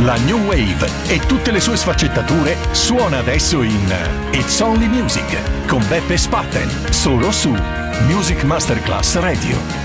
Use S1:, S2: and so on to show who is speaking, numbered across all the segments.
S1: La New Wave e tutte le sue sfaccettature suona adesso in It's Only Music con Beppe Spatten, solo su Music Masterclass Radio.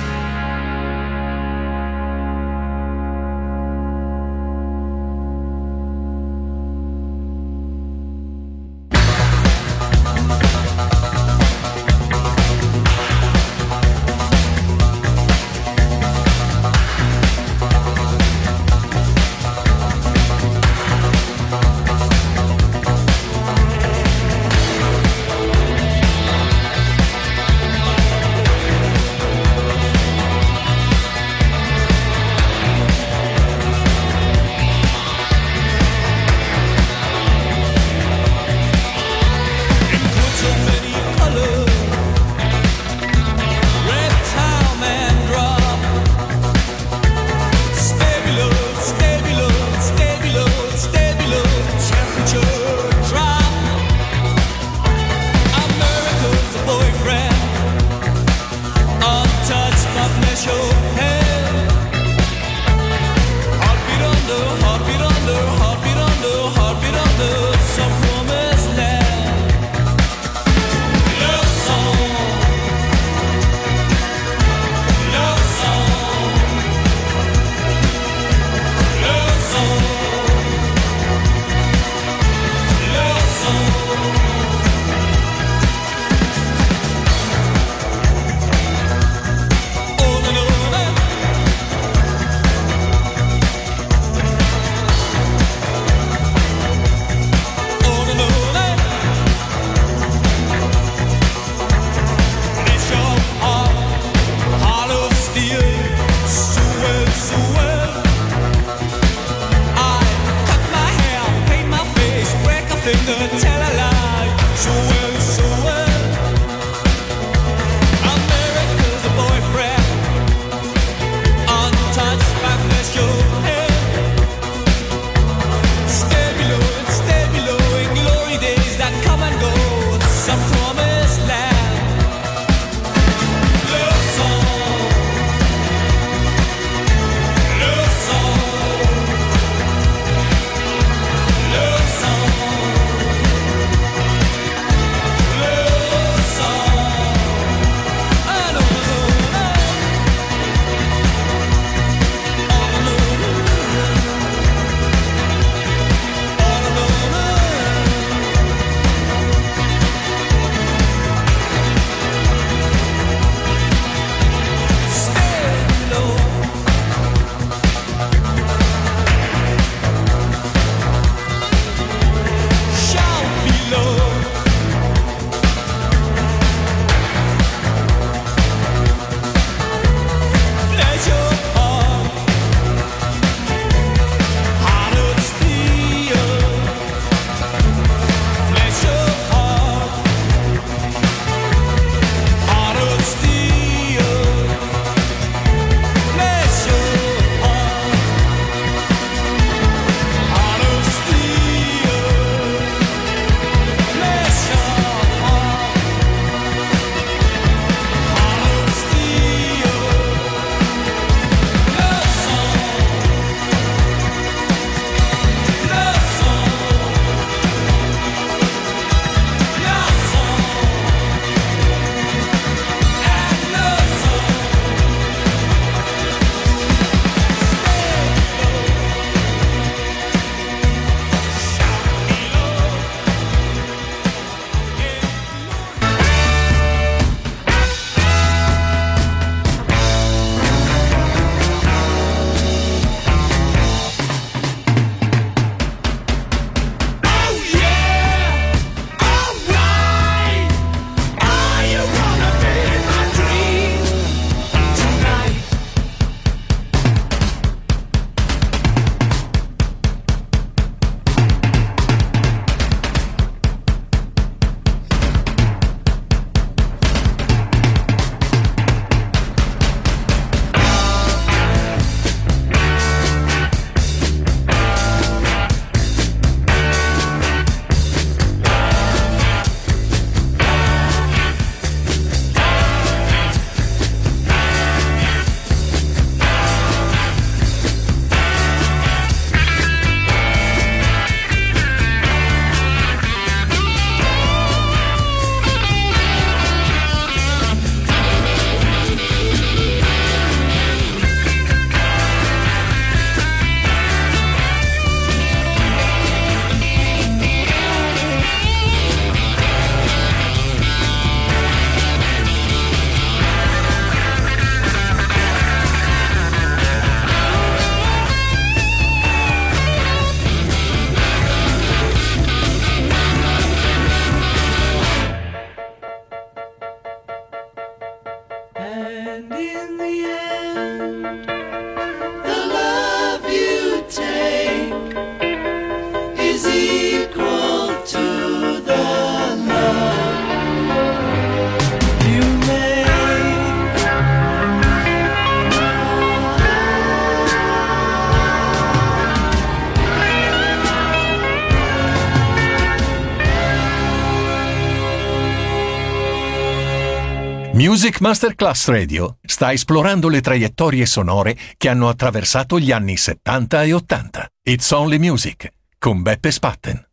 S1: Music Masterclass Radio sta esplorando le traiettorie sonore che hanno attraversato gli anni 70 e 80. It's Only Music con Beppe Spatten.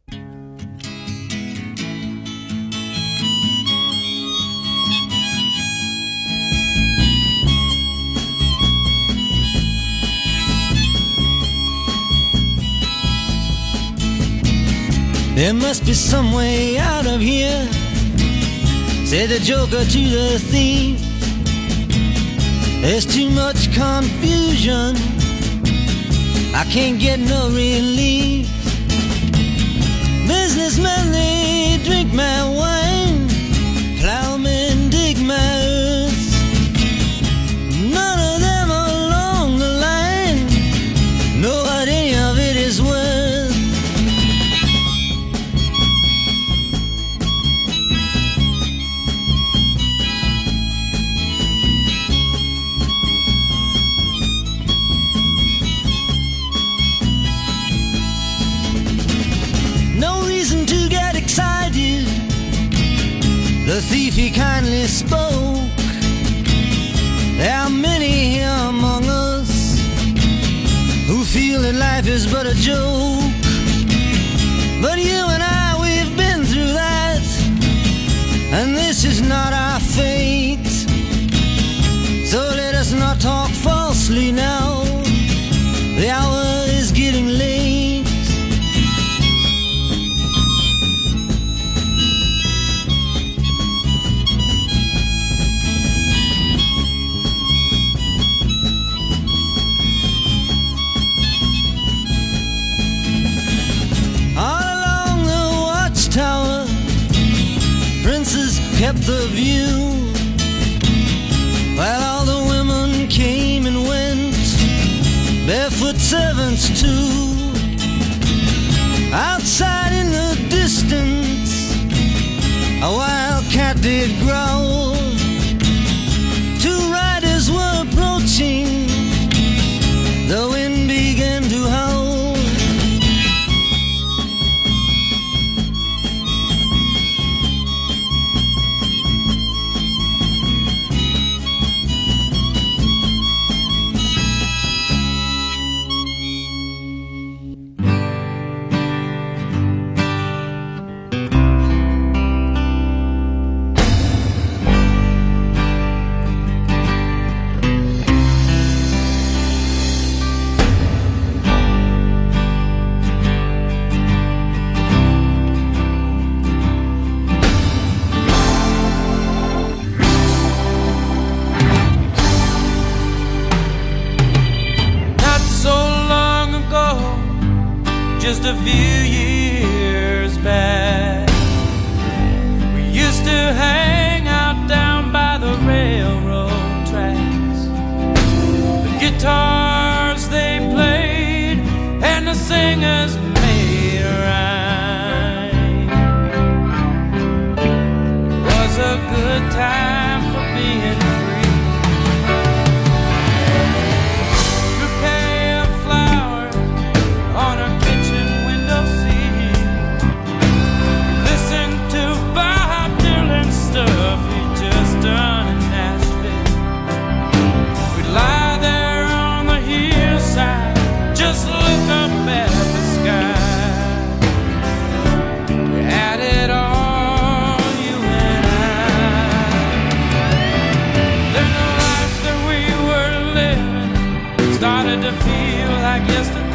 S2: There must be some way out of here, said the joker to the thief. There's too much confusion, I can't get no relief. Businessmen, they drink my wine, The thief he kindly spoke. There are many here among us who feel that life is but a joke. But you and I, we've been through that, and this is not our fate. So let us not talk falsely now. The hour the view. While all the women came and went, barefoot servants too. Outside in the distance, a wild cat did growl. to
S3: feel like yesterday.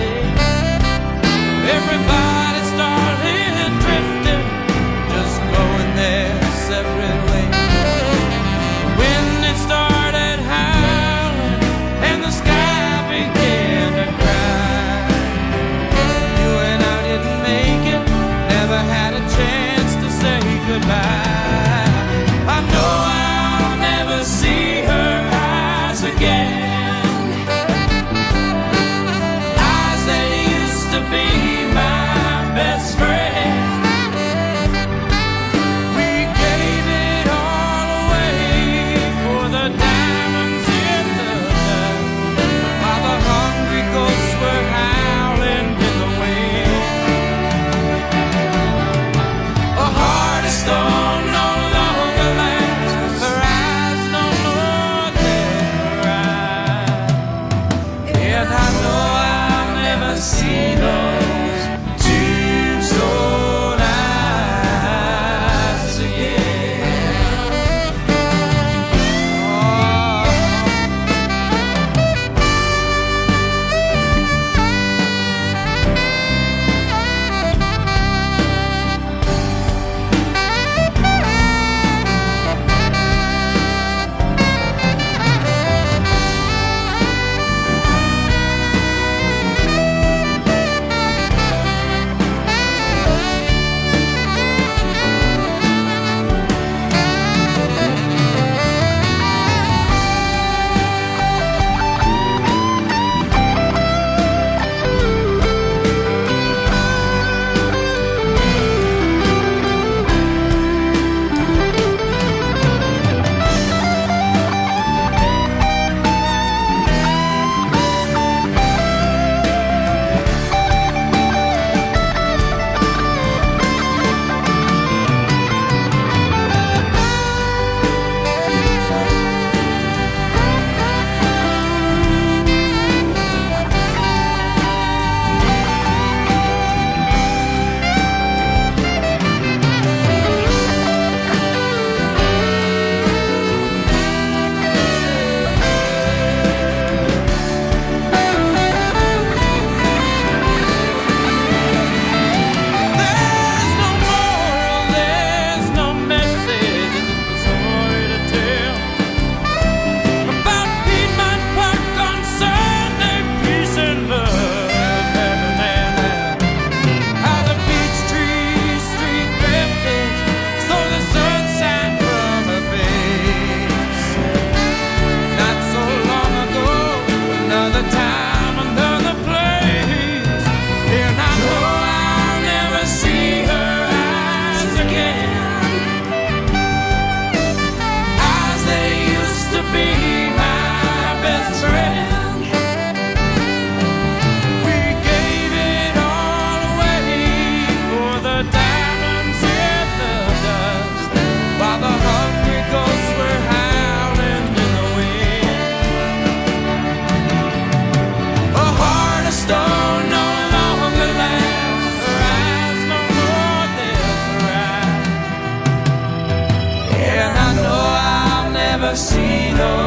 S3: casino.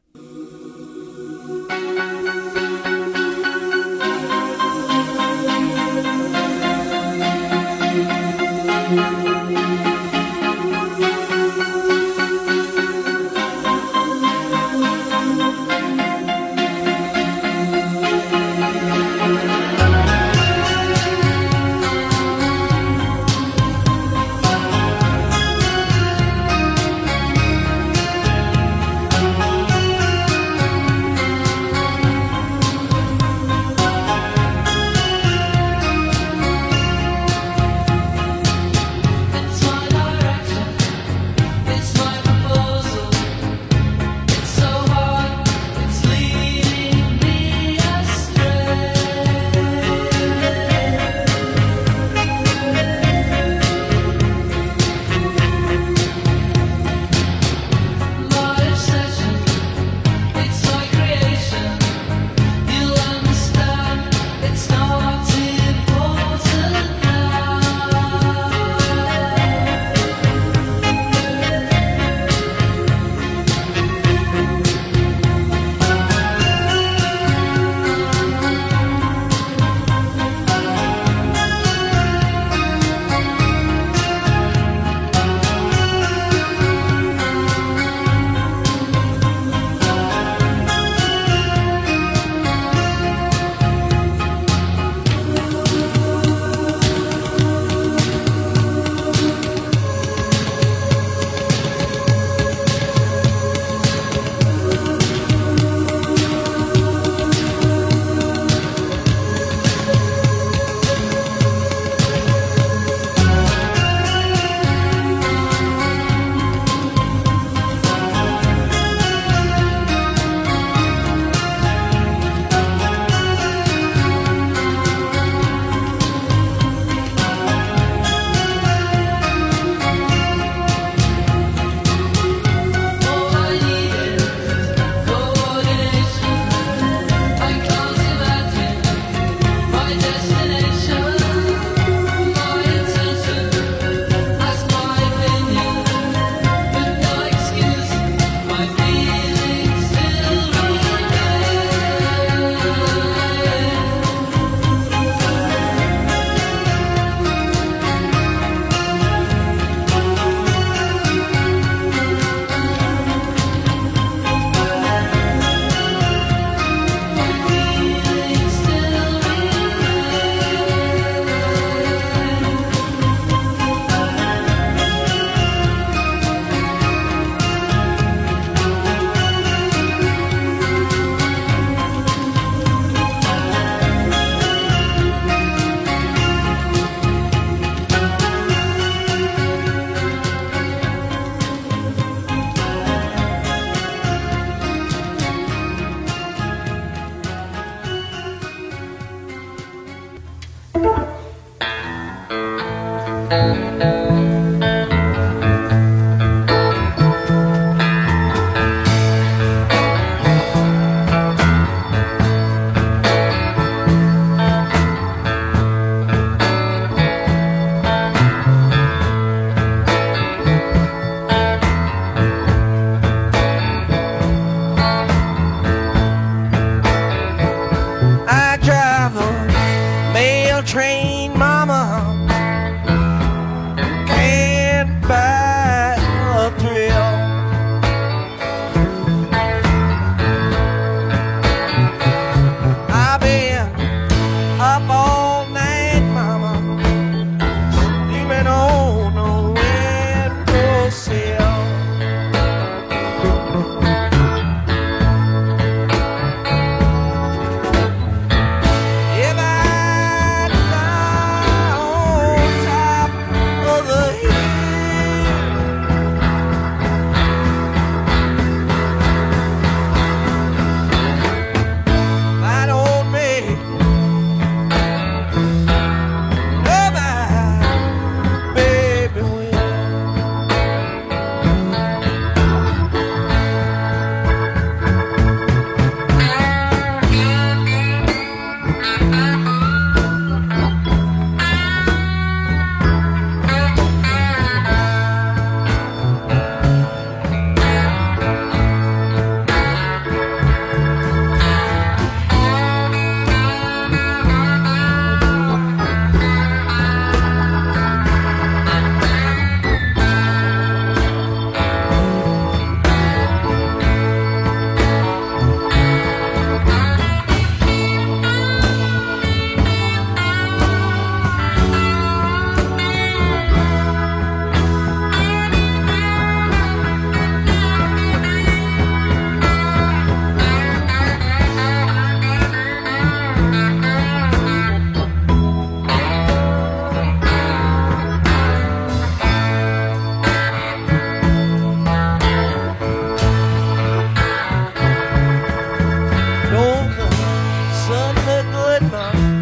S4: good luck.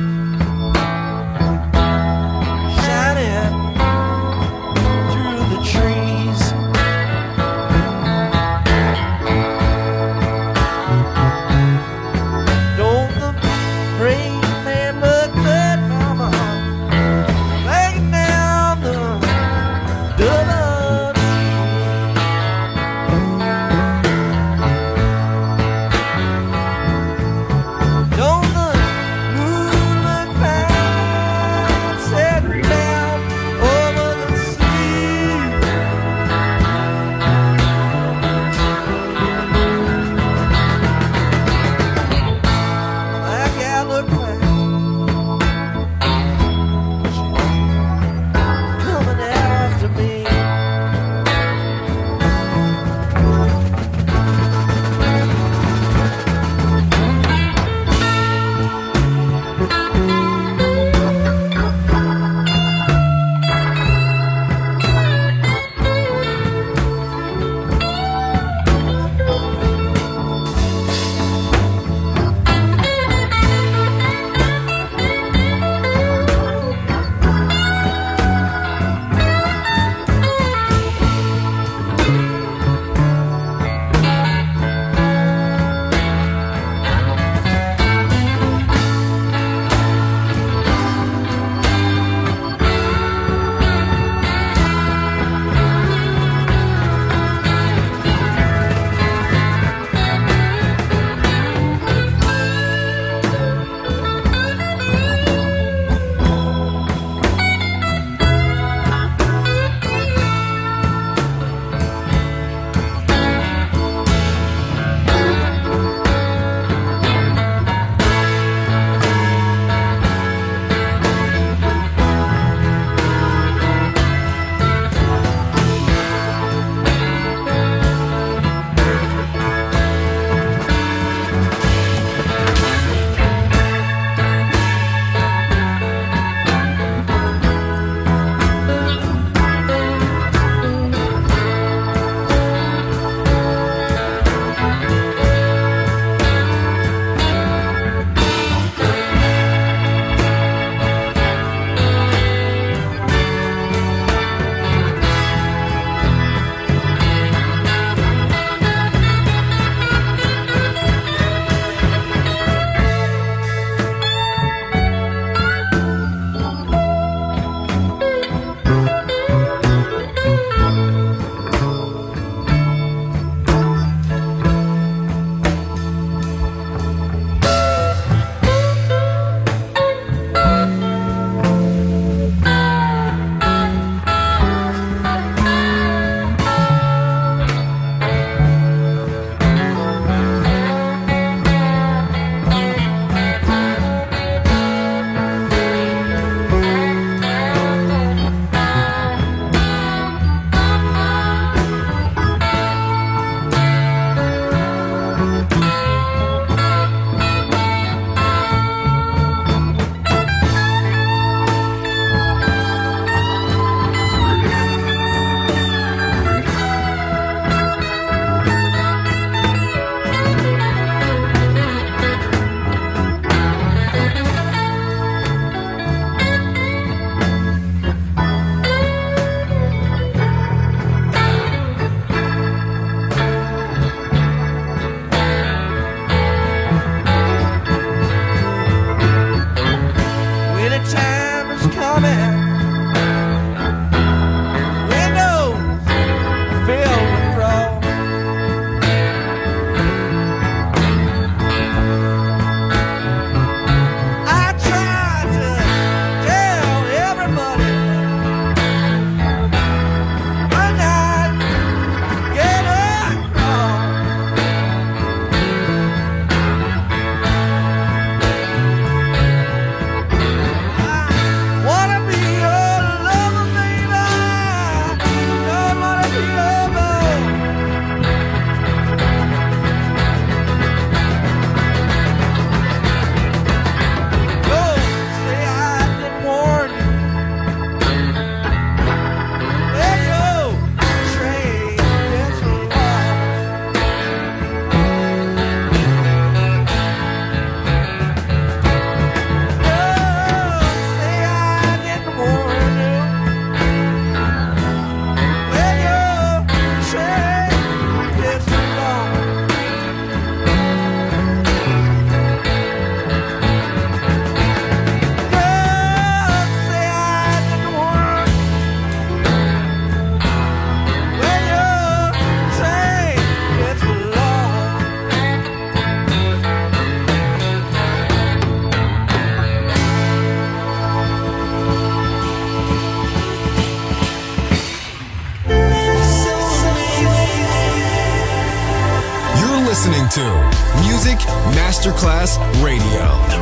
S4: Class Radio.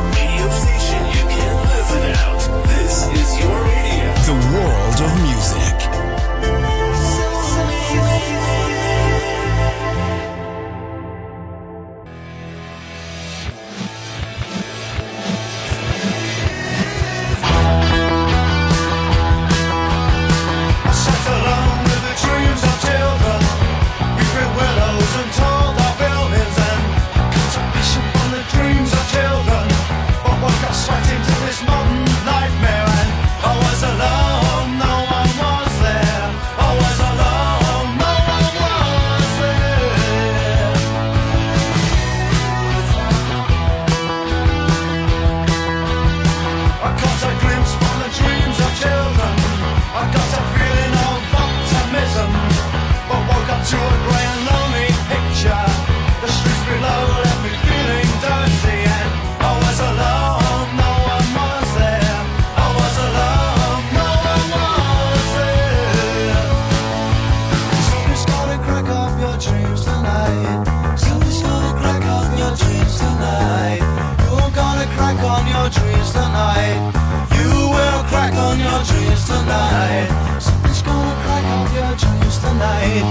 S5: night.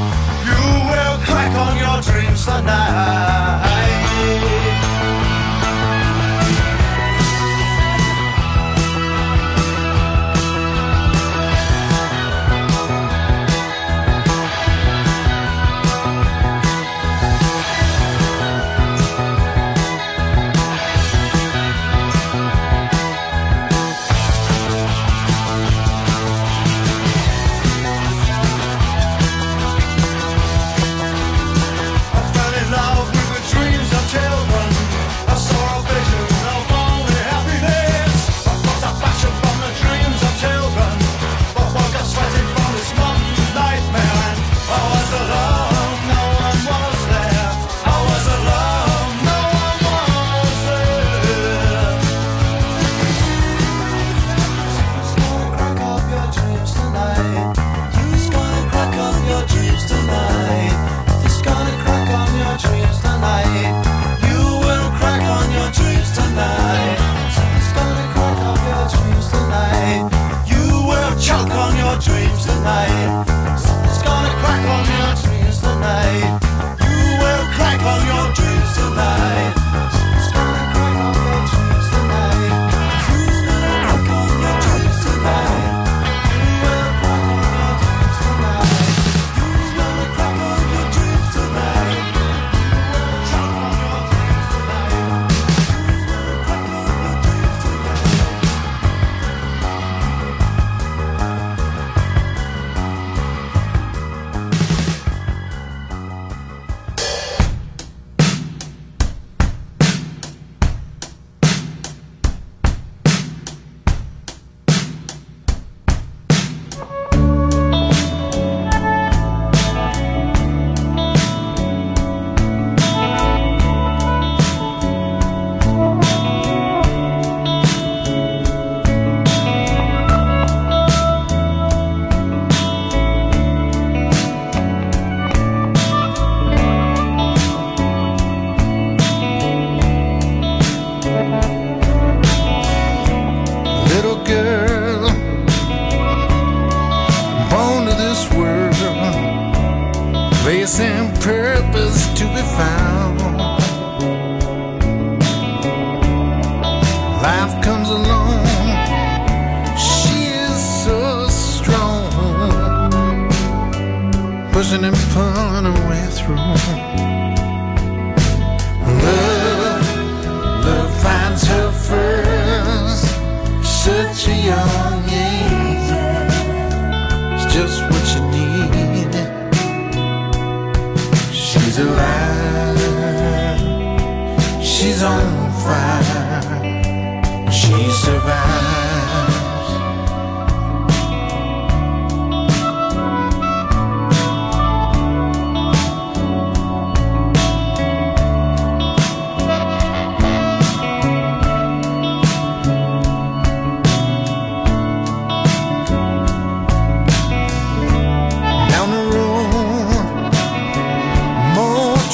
S5: You
S6: will crack on your dreams tonight.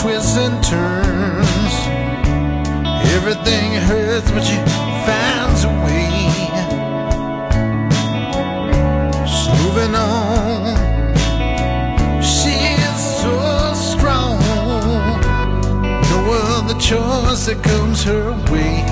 S6: twists and
S7: turns. Everything hurts, but she finds a way. She's moving on. She is so strong. No other
S6: choice that comes her way.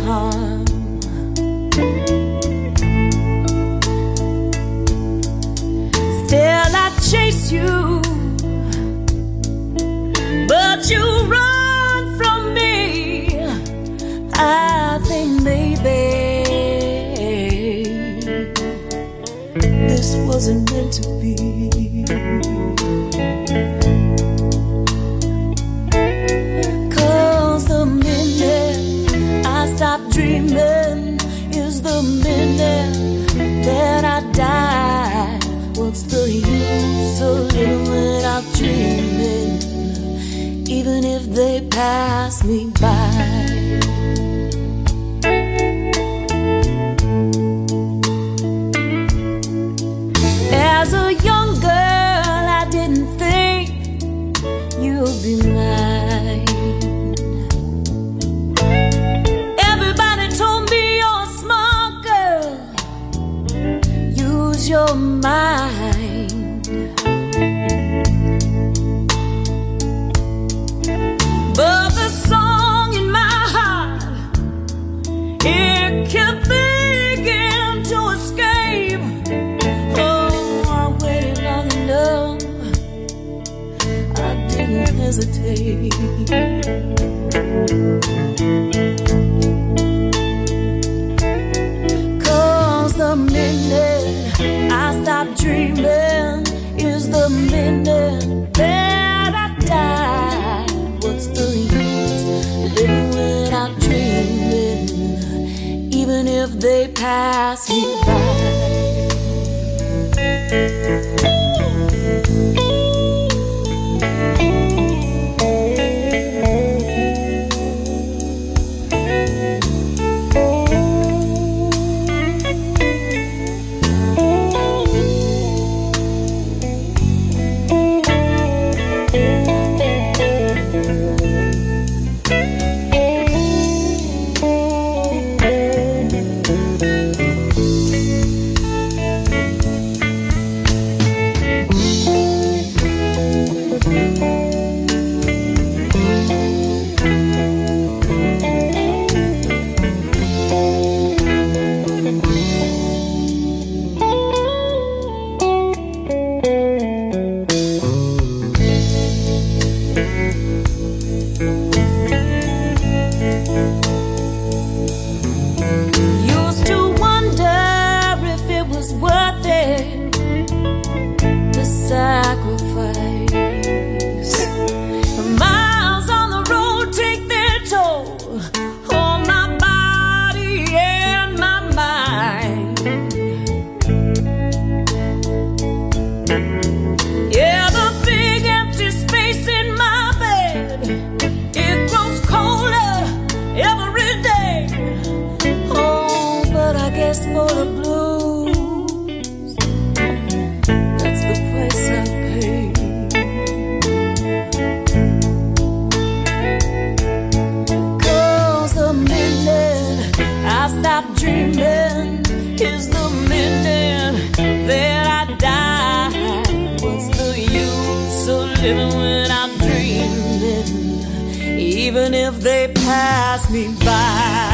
S8: harm. Still, I chase you,
S9: but you run from me. I think maybe this wasn't meant to be. pass me by. if they pass me by. pass me by.